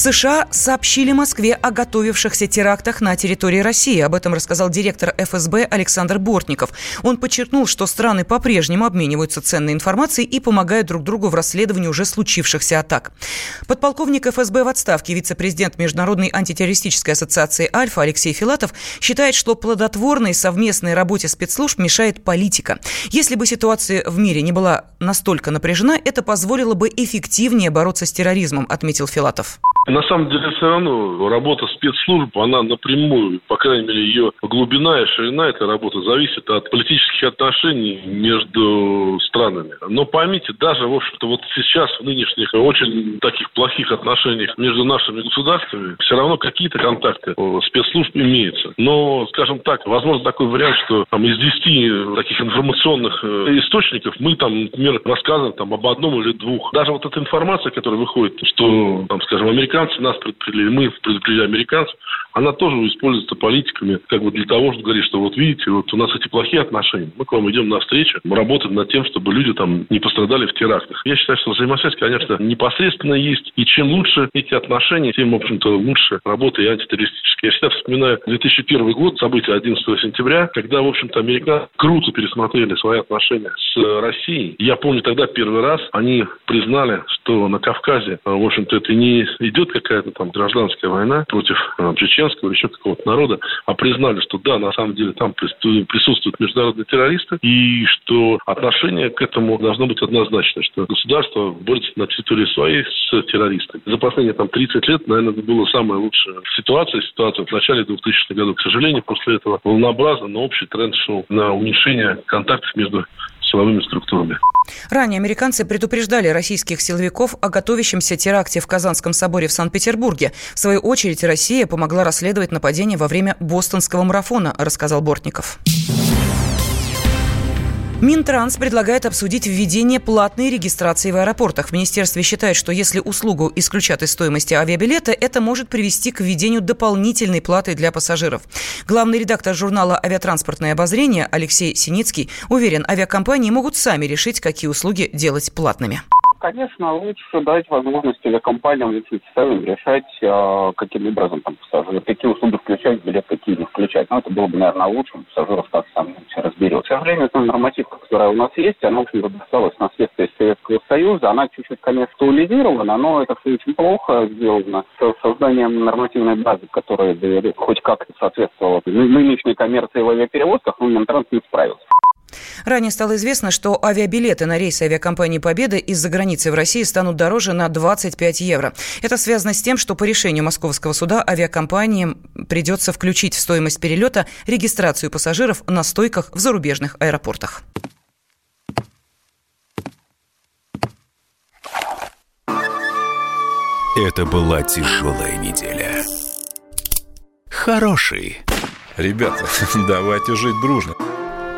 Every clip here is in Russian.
США сообщили Москве о готовившихся терактах на территории России. Об этом рассказал директор ФСБ Александр Бортников. Он подчеркнул, что страны по-прежнему обмениваются ценной информацией и помогают друг другу в расследовании уже случившихся атак. Подполковник ФСБ в отставке, вице-президент Международной антитеррористической ассоциации «Альфа» Алексей Филатов считает, что плодотворной совместной работе спецслужб мешает политика. Если бы ситуация в мире не была настолько напряжена, это позволило бы эффективнее бороться с терроризмом, отметил Филатов. На самом деле все равно работа спецслужб, она напрямую, по крайней мере, ее глубина и ширина этой работы зависит от политических отношений между странами. Но поймите, даже, в общем-то, вот сейчас, в нынешних очень таких плохих отношениях между нашими государствами, все равно какие-то контакты спецслужб имеются. Но, скажем так, возможно такой вариант, что там, из 10 таких информационных э, источников мы там, например, рассказываем там, об одном или двух. Даже вот эта информация, которая выходит, что, там, скажем, американцы американцы нас предупредили, мы предупредили американцев, она тоже используется политиками как бы для того, чтобы говорить, что вот видите, вот у нас эти плохие отношения, мы к вам идем навстречу, мы работаем над тем, чтобы люди там не пострадали в терактах. Я считаю, что взаимосвязь, конечно, непосредственно есть, и чем лучше эти отношения, тем, в общем-то, лучше работа и антитеррористическая. Я всегда вспоминаю 2001 год, события 11 сентября, когда, в общем-то, американцы круто пересмотрели свои отношения с Россией. Я помню тогда первый раз они признали, что на Кавказе, в общем-то, это не идет какая-то там гражданская война против э, чеченского или еще какого-то народа, а признали, что да, на самом деле там присутствуют международные террористы, и что отношение к этому должно быть однозначно, что государство борется на территории своей с террористами. За последние там 30 лет, наверное, это была самая лучшая ситуация, ситуация в начале 2000-х годов. К сожалению, после этого волнообразно, но общий тренд шел на уменьшение контактов между силовыми структурами. Ранее американцы предупреждали российских силовиков о готовящемся теракте в Казанском соборе в Санкт-Петербурге. В свою очередь Россия помогла расследовать нападение во время бостонского марафона, рассказал Бортников. Минтранс предлагает обсудить введение платной регистрации в аэропортах. В министерстве считают, что если услугу исключат из стоимости авиабилета, это может привести к введению дополнительной платы для пассажиров. Главный редактор журнала «Авиатранспортное обозрение» Алексей Синицкий уверен, авиакомпании могут сами решить, какие услуги делать платными конечно, лучше дать возможность телекомпаниям, лицензионным решать, э, каким образом там пассажиры, какие услуги включать, билет какие не включать. Ну, это было бы, наверное, лучше, пассажиров как сам все разберет. К сожалению, эта нормативка, которая у нас есть, она, в общем, досталась из Советского Союза. Она чуть-чуть, конечно, актуализирована, но это все очень плохо сделано. С созданием нормативной базы, которая хоть как-то соответствовала нынешней коммерции в авиаперевозках, ну, Минтранс не справился. Ранее стало известно, что авиабилеты на рейсы авиакомпании «Победа» из-за границы в России станут дороже на 25 евро. Это связано с тем, что по решению московского суда авиакомпаниям придется включить в стоимость перелета регистрацию пассажиров на стойках в зарубежных аэропортах. Это была тяжелая неделя. Хороший. Ребята, давайте жить дружно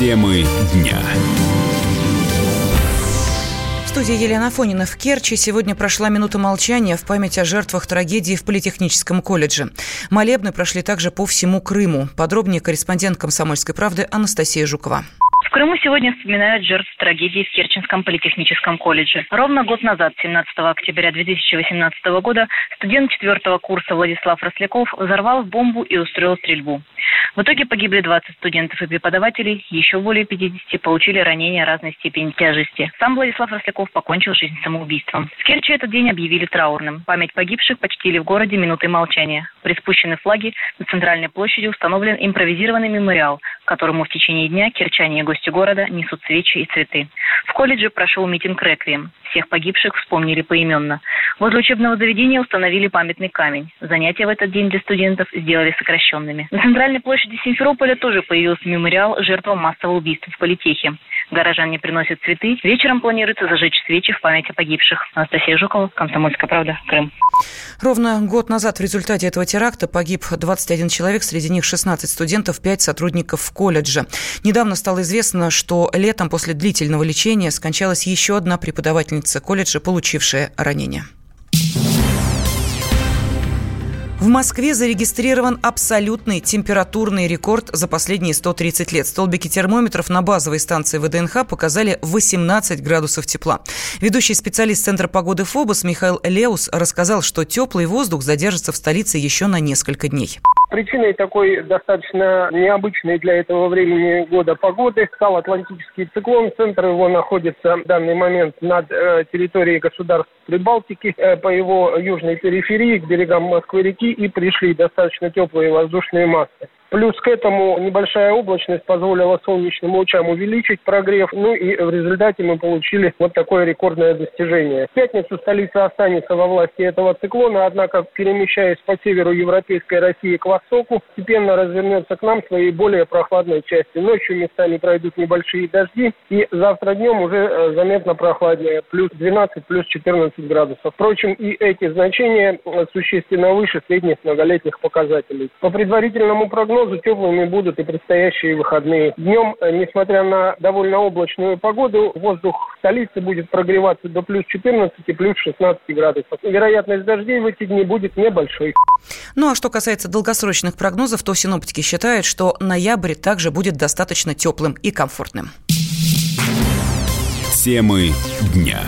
Темы дня. В студии Елена Фонина в Керчи сегодня прошла минута молчания в память о жертвах трагедии в Политехническом колледже. Молебны прошли также по всему Крыму. Подробнее корреспондент «Комсомольской правды» Анастасия Жукова. В Крыму сегодня вспоминают жертв трагедии в Керченском политехническом колледже. Ровно год назад, 17 октября 2018 года, студент четвертого курса Владислав Росляков взорвал бомбу и устроил стрельбу. В итоге погибли 20 студентов и преподавателей, еще более 50 получили ранения разной степени тяжести. Сам Владислав Росляков покончил жизнь самоубийством. В Керчи этот день объявили траурным. Память погибших почтили в городе минутой молчания. Приспущены флаги, на центральной площади установлен импровизированный мемориал, которому в течение дня керчане и гости города несут свечи и цветы. В колледже прошел митинг «Реквием». Всех погибших вспомнили поименно. Возле учебного заведения установили памятный камень. Занятия в этот день для студентов сделали сокращенными. На центральной площади Симферополя тоже появился мемориал жертвам массового убийства в политехе. Горожане приносят цветы. Вечером планируется зажечь свечи в память о погибших. Анастасия Жукова, Комсомольская правда, Крым. Ровно год назад в результате этого теракта погиб 21 человек, среди них 16 студентов, 5 сотрудников колледжа. Недавно стало известно, что летом после длительного лечения скончалась еще одна преподавательница колледжа, получившая ранение. В Москве зарегистрирован абсолютный температурный рекорд за последние 130 лет. Столбики термометров на базовой станции ВДНХ показали 18 градусов тепла. Ведущий специалист Центра погоды ФОБОС Михаил Леус рассказал, что теплый воздух задержится в столице еще на несколько дней. Причиной такой достаточно необычной для этого времени года погоды стал Атлантический циклон. Центр его находится в данный момент над э, территорией государств Прибалтики. Э, по его южной периферии к берегам Москвы-реки и пришли достаточно теплые воздушные массы. Плюс к этому небольшая облачность позволила солнечным лучам увеличить прогрев. Ну и в результате мы получили вот такое рекордное достижение. В пятницу столица останется во власти этого циклона, однако, перемещаясь по северу европейской России к востоку, постепенно развернется к нам своей более прохладной части. Ночью местами пройдут небольшие дожди, и завтра днем уже э, заметно прохладнее, плюс 12, плюс 14 градусов. Впрочем, и эти значения э, существенно выше средних многолетних показателей. По предварительному прогнозу прогнозу теплыми будут и предстоящие выходные. Днем, э, несмотря на довольно облачную погоду, воздух в столице будет прогреваться до плюс 14, плюс 16 градусов. Вероятность дождей в эти дни будет небольшой. Ну а что касается долгосрочных прогнозов, то синоптики считают, что ноябрь также будет достаточно теплым и комфортным. Темы дня.